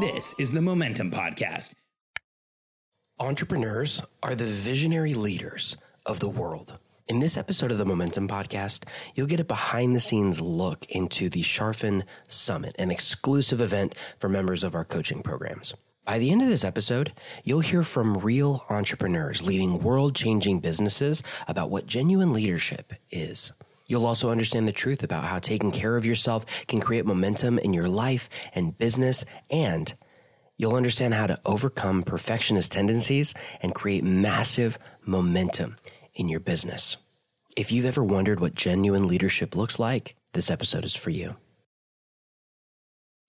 This is the Momentum Podcast. Entrepreneurs are the visionary leaders of the world. In this episode of the Momentum Podcast, you'll get a behind the scenes look into the Charfen Summit, an exclusive event for members of our coaching programs. By the end of this episode, you'll hear from real entrepreneurs leading world changing businesses about what genuine leadership is. You'll also understand the truth about how taking care of yourself can create momentum in your life and business, and you'll understand how to overcome perfectionist tendencies and create massive momentum in your business. If you've ever wondered what genuine leadership looks like, this episode is for you.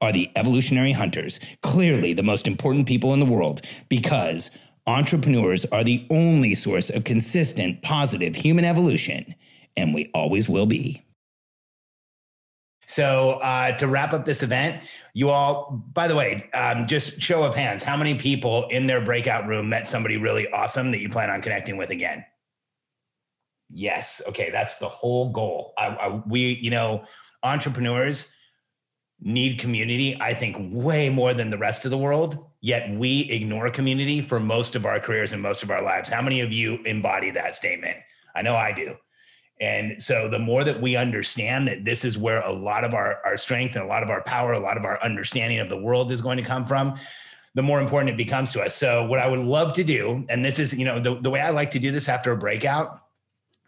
are the evolutionary hunters, clearly the most important people in the world, because entrepreneurs are the only source of consistent, positive human evolution, and we always will be. So, uh, to wrap up this event, you all, by the way, um, just show of hands, how many people in their breakout room met somebody really awesome that you plan on connecting with again? Yes. Okay. That's the whole goal. I, I, we, you know, entrepreneurs, need community, I think, way more than the rest of the world. Yet we ignore community for most of our careers and most of our lives. How many of you embody that statement? I know I do. And so the more that we understand that this is where a lot of our, our strength and a lot of our power, a lot of our understanding of the world is going to come from, the more important it becomes to us. So what I would love to do, and this is, you know, the, the way I like to do this after a breakout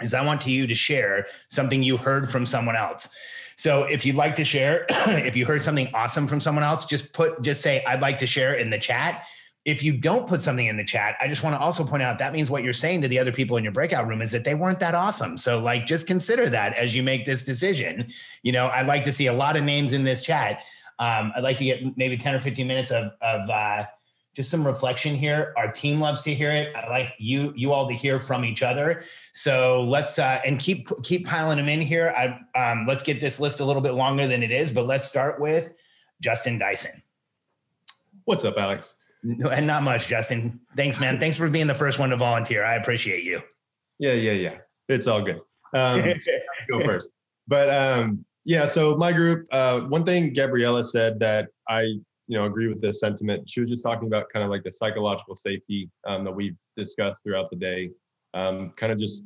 is I want you to share something you heard from someone else. So if you'd like to share, if you heard something awesome from someone else, just put just say I'd like to share in the chat. If you don't put something in the chat, I just want to also point out that means what you're saying to the other people in your breakout room is that they weren't that awesome. So like just consider that as you make this decision. You know, I'd like to see a lot of names in this chat. Um, I'd like to get maybe 10 or 15 minutes of of uh, just some reflection here. Our team loves to hear it. I like you you all to hear from each other. So let's uh, and keep keep piling them in here. I um, let's get this list a little bit longer than it is, but let's start with Justin Dyson. What's up, Alex? And not much, Justin. Thanks, man. Thanks for being the first one to volunteer. I appreciate you. Yeah, yeah, yeah. It's all good. Um, let's go first. But um, yeah, so my group. Uh, one thing Gabriella said that I you know agree with this sentiment. She was just talking about kind of like the psychological safety um, that we've discussed throughout the day, um, kind of just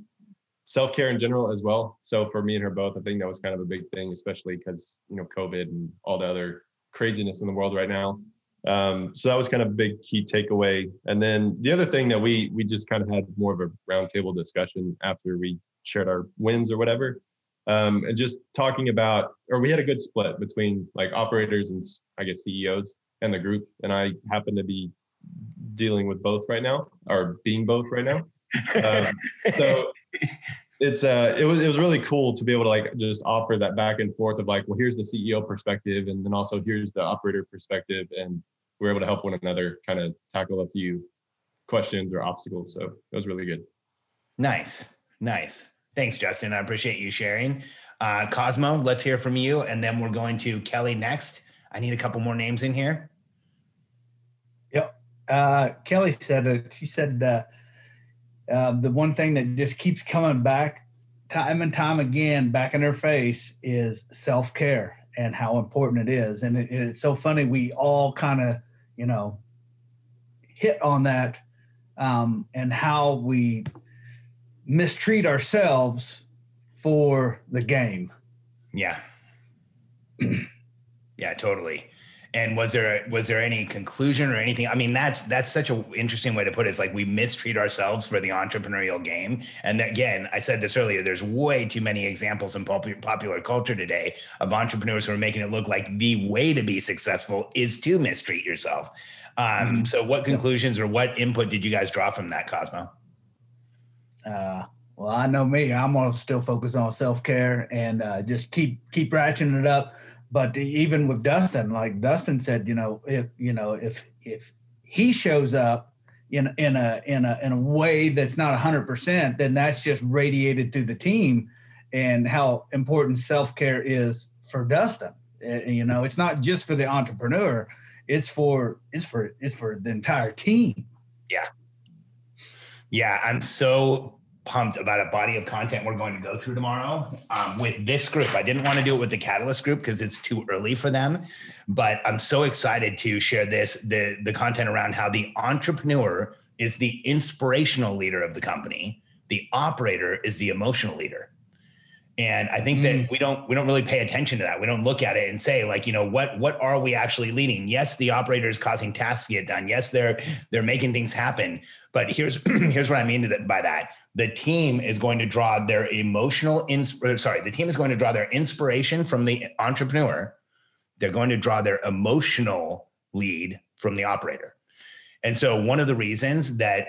self care in general as well. So for me and her both, I think that was kind of a big thing, especially because you know COVID and all the other craziness in the world right now. Um, so that was kind of a big key takeaway. And then the other thing that we we just kind of had more of a roundtable discussion after we shared our wins or whatever um, and just talking about, or we had a good split between like operators and I guess CEOs and the group, and I happen to be dealing with both right now, or being both right now. Um, so it's uh, it was it was really cool to be able to like just offer that back and forth of like, well, here's the CEO perspective, and then also here's the operator perspective, and we are able to help one another kind of tackle a few questions or obstacles. So it was really good. Nice, nice. Thanks, Justin. I appreciate you sharing. Uh, Cosmo, let's hear from you. And then we're going to Kelly next. I need a couple more names in here. Yep. Uh, Kelly said, uh, she said, uh, uh, the one thing that just keeps coming back time and time again back in her face is self care and how important it is. And it, it's so funny. We all kind of, you know, hit on that um, and how we mistreat ourselves for the game. Yeah. yeah, totally. And was there was there any conclusion or anything? I mean, that's that's such an interesting way to put it. It's like we mistreat ourselves for the entrepreneurial game. And again, I said this earlier. There's way too many examples in popular popular culture today of entrepreneurs who are making it look like the way to be successful is to mistreat yourself. Um, mm-hmm. So, what conclusions or what input did you guys draw from that, Cosmo? Uh, well, I know me. I'm gonna still focus on self care and uh, just keep keep ratcheting it up. But even with Dustin, like Dustin said, you know, if you know if if he shows up in in a in a in a way that's not hundred percent, then that's just radiated through the team, and how important self care is for Dustin. Uh, you know, it's not just for the entrepreneur; it's for it's for it's for the entire team. Yeah, yeah. I'm so pumped about a body of content we're going to go through tomorrow um, with this group. I didn't want to do it with the Catalyst group because it's too early for them, but I'm so excited to share this the the content around how the entrepreneur is the inspirational leader of the company, the operator is the emotional leader and i think that mm. we don't we don't really pay attention to that. We don't look at it and say like you know what what are we actually leading? Yes the operator is causing tasks to get done. Yes they're they're making things happen. But here's here's what i mean by that. The team is going to draw their emotional ins- uh, sorry the team is going to draw their inspiration from the entrepreneur. They're going to draw their emotional lead from the operator. And so one of the reasons that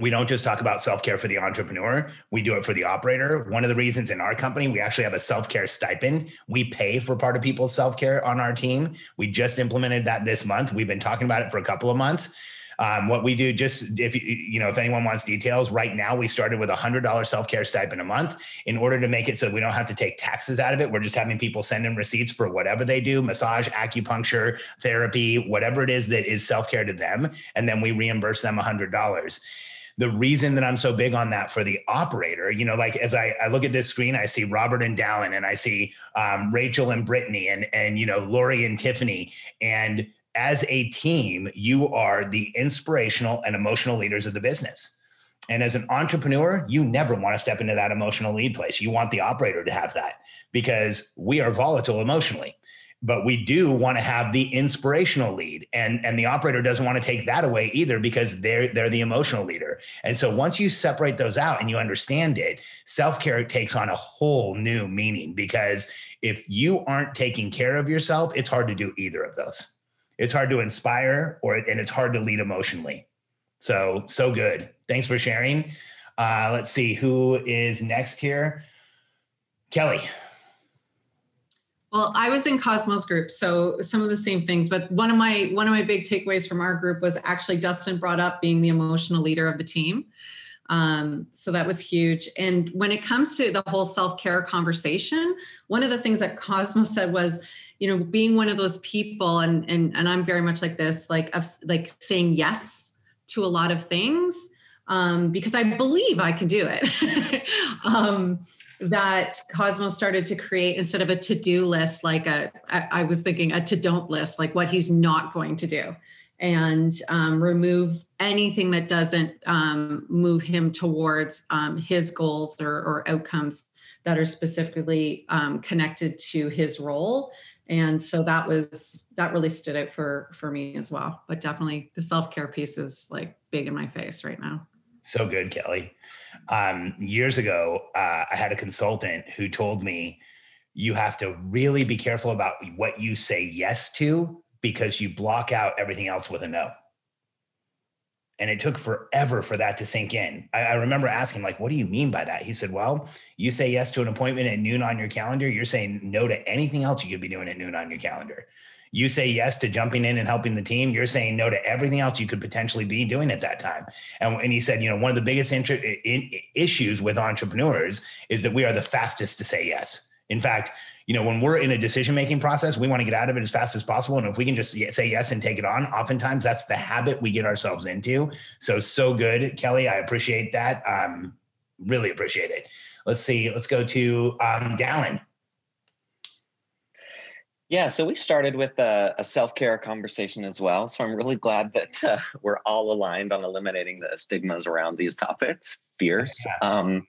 we don't just talk about self-care for the entrepreneur we do it for the operator. One of the reasons in our company we actually have a self-care stipend. We pay for part of people's self-care on our team. We just implemented that this month. We've been talking about it for a couple of months. Um, what we do just if you you know if anyone wants details right now we started with a hundred dollar self-care stipend a month. In order to make it so we don't have to take taxes out of it we're just having people send in receipts for whatever they do massage acupuncture therapy whatever it is that is self-care to them. And then we reimburse them a hundred dollars the reason that I'm so big on that for the operator, you know, like as I, I look at this screen, I see Robert and Dallin and I see um, Rachel and Brittany and, and, you know, Lori and Tiffany. And as a team, you are the inspirational and emotional leaders of the business. And as an entrepreneur, you never want to step into that emotional lead place. You want the operator to have that because we are volatile emotionally but we do want to have the inspirational lead and and the operator doesn't want to take that away either because they're they're the emotional leader. And so once you separate those out and you understand it self-care takes on a whole new meaning because if you aren't taking care of yourself it's hard to do either of those. It's hard to inspire or and it's hard to lead emotionally. So so good. Thanks for sharing. Uh, let's see who is next here? Kelly well, I was in Cosmo's group, so some of the same things. But one of my one of my big takeaways from our group was actually Dustin brought up being the emotional leader of the team. Um, so that was huge. And when it comes to the whole self care conversation, one of the things that Cosmos said was, you know, being one of those people, and and and I'm very much like this, like of like saying yes to a lot of things um, because I believe I can do it. um, that Cosmos started to create instead of a to-do list, like a I, was thinking a to-don't list, like what he's not going to do, and um, remove anything that doesn't um, move him towards um, his goals or, or, outcomes that are specifically um, connected to his role. And so that was that really stood out for for me as well. But definitely the self care piece is like big in my face right now. So good, Kelly. Um, years ago, uh, I had a consultant who told me you have to really be careful about what you say yes to because you block out everything else with a no. And it took forever for that to sink in. I, I remember asking, like, what do you mean by that? He said, well, you say yes to an appointment at noon on your calendar. You're saying no to anything else you could be doing at noon on your calendar you say yes to jumping in and helping the team, you're saying no to everything else you could potentially be doing at that time. And, and he said, you know, one of the biggest inter- in, issues with entrepreneurs is that we are the fastest to say yes. In fact, you know, when we're in a decision making process, we want to get out of it as fast as possible. And if we can just say yes and take it on, oftentimes that's the habit we get ourselves into. So, so good, Kelly. I appreciate that. Um, really appreciate it. Let's see. Let's go to um, Dallin. Yeah, so we started with a, a self care conversation as well. So I'm really glad that uh, we're all aligned on eliminating the stigmas around these topics, fierce. Um,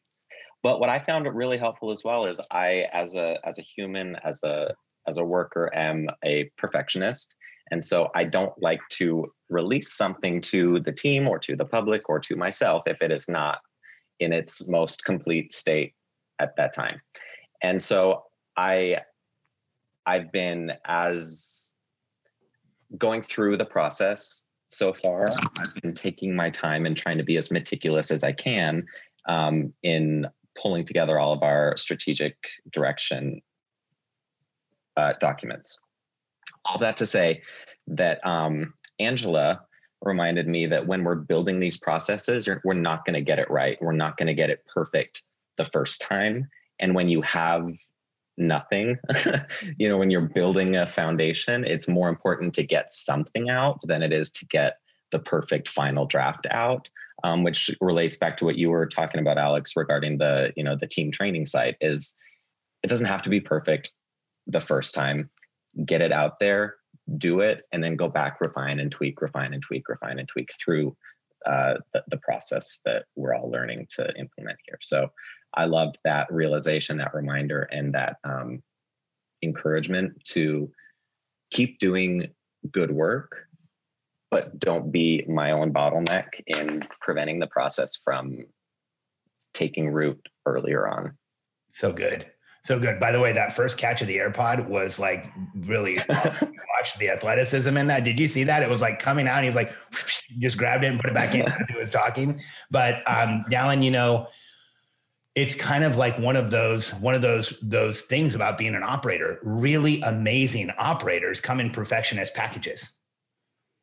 but what I found really helpful as well is I, as a as a human, as a as a worker, am a perfectionist, And so I don't like to release something to the team or to the public or to myself if it is not in its most complete state at that time. And so I I've been as going through the process so far. I've been taking my time and trying to be as meticulous as I can um, in pulling together all of our strategic direction uh, documents. All that to say that um, Angela reminded me that when we're building these processes, we're not going to get it right. We're not going to get it perfect the first time. And when you have nothing, you know, when you're building a foundation, it's more important to get something out than it is to get the perfect final draft out. Um, which relates back to what you were talking about, Alex, regarding the you know the team training site. Is it doesn't have to be perfect the first time. Get it out there, do it, and then go back, refine and tweak, refine and tweak, refine and tweak through uh, the, the process that we're all learning to implement here. So I loved that realization, that reminder, and that um, encouragement to keep doing good work, but don't be my own bottleneck in preventing the process from taking root earlier on. So good. So good. By the way, that first catch of the AirPod was like really awesome. Watch the athleticism in that. Did you see that? It was like coming out. he's like, just grabbed it and put it back in as he was talking. But um, Dallin, you know, it's kind of like one of those one of those those things about being an operator. Really amazing operators come in perfectionist packages.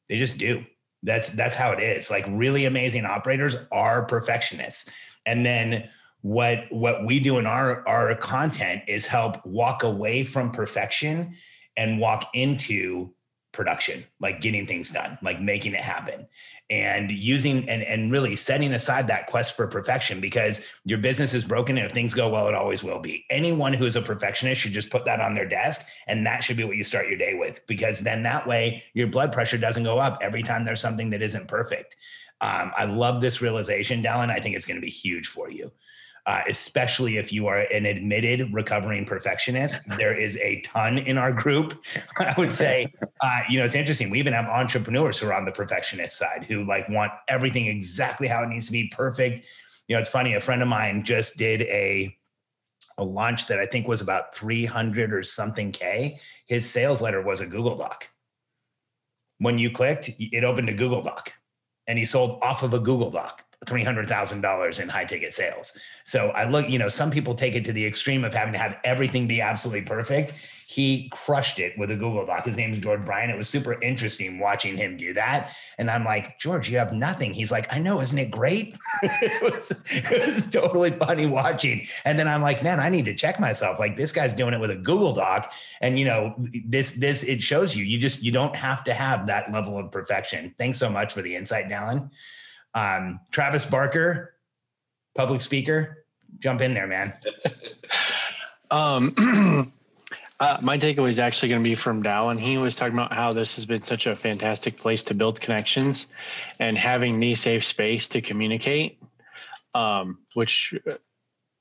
They just do. That's that's how it is. Like really amazing operators are perfectionists. And then what what we do in our our content is help walk away from perfection and walk into production like getting things done like making it happen and using and and really setting aside that quest for perfection because your business is broken. And if things go well it always will be. Anyone who is a perfectionist should just put that on their desk and that should be what you start your day with because then that way your blood pressure doesn't go up every time there's something that isn't perfect. Um, i love this realization dallin. I think it's going to be huge for you uh, especially if you are an admitted recovering perfectionist. There is a ton in our group. I would say, uh, you know, it's interesting. We even have entrepreneurs who are on the perfectionist side who like want everything exactly how it needs to be perfect. You know, it's funny. A friend of mine just did a a launch that I think was about 300 or something K. His sales letter was a Google Doc. When you clicked, it opened a Google Doc and he sold off of a Google Doc. $300,000 in high ticket sales. So I look, you know, some people take it to the extreme of having to have everything be absolutely perfect. He crushed it with a Google Doc. His name is George Bryan. It was super interesting watching him do that. And I'm like, George, you have nothing. He's like, I know, isn't it great? it, was, it was totally funny watching. And then I'm like, man, I need to check myself. Like this guy's doing it with a Google Doc. And you know, this, this, it shows you, you just, you don't have to have that level of perfection. Thanks so much for the insight, Dallin. Um, Travis Barker, public speaker, jump in there, man. um, uh, my takeaway is actually going to be from Dallin. He was talking about how this has been such a fantastic place to build connections and having the safe space to communicate, um, which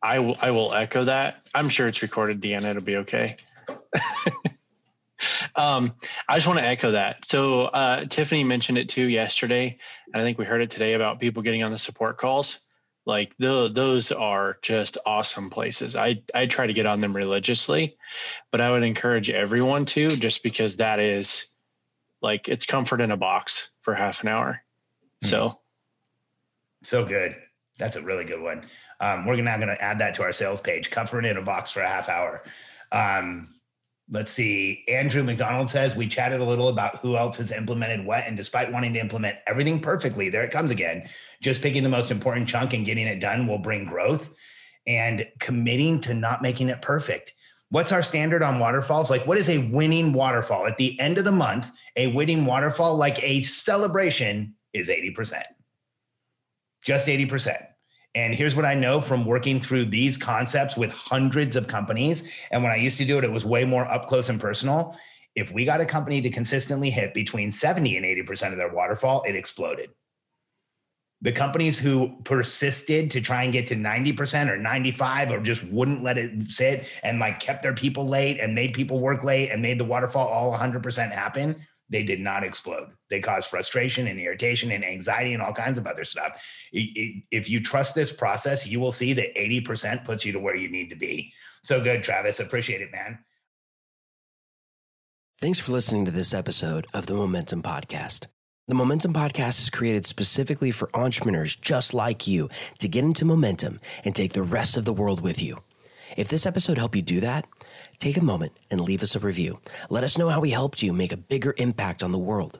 I I will echo that. I'm sure it's recorded, Deanna. It'll be okay. um, I just want to echo that. So uh, Tiffany mentioned it too yesterday, and I think we heard it today about people getting on the support calls. Like the, those are just awesome places. I I try to get on them religiously, but I would encourage everyone to just because that is like it's comfort in a box for half an hour. Mm-hmm. So so good. That's a really good one. Um, we're now going to add that to our sales page. Comfort in a box for a half hour. Um, Let's see. Andrew McDonald says we chatted a little about who else has implemented what, and despite wanting to implement everything perfectly, there it comes again. Just picking the most important chunk and getting it done will bring growth, and committing to not making it perfect. What's our standard on waterfalls? Like, what is a winning waterfall? At the end of the month, a winning waterfall, like a celebration, is 80%. Just 80%. And here's what I know from working through these concepts with hundreds of companies. And when I used to do it, it was way more up close and personal. If we got a company to consistently hit between 70 and 80% of their waterfall, it exploded. The companies who persisted to try and get to 90% or 95 or just wouldn't let it sit and like kept their people late and made people work late and made the waterfall all 100% happen, they did not explode. They caused frustration and irritation and anxiety and all kinds of other stuff. If you trust this process, you will see that 80% puts you to where you need to be. So good, Travis. Appreciate it, man. Thanks for listening to this episode of the Momentum Podcast. The Momentum Podcast is created specifically for entrepreneurs just like you to get into momentum and take the rest of the world with you. If this episode helped you do that, take a moment and leave us a review. Let us know how we helped you make a bigger impact on the world.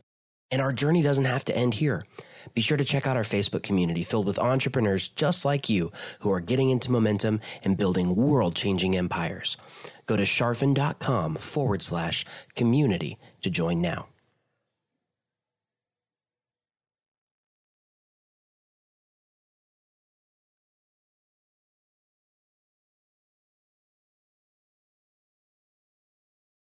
And our journey doesn't have to end here. Be sure to check out our Facebook community filled with entrepreneurs just like you who are getting into momentum and building world changing empires. Go to charfen.com forward slash community to join now.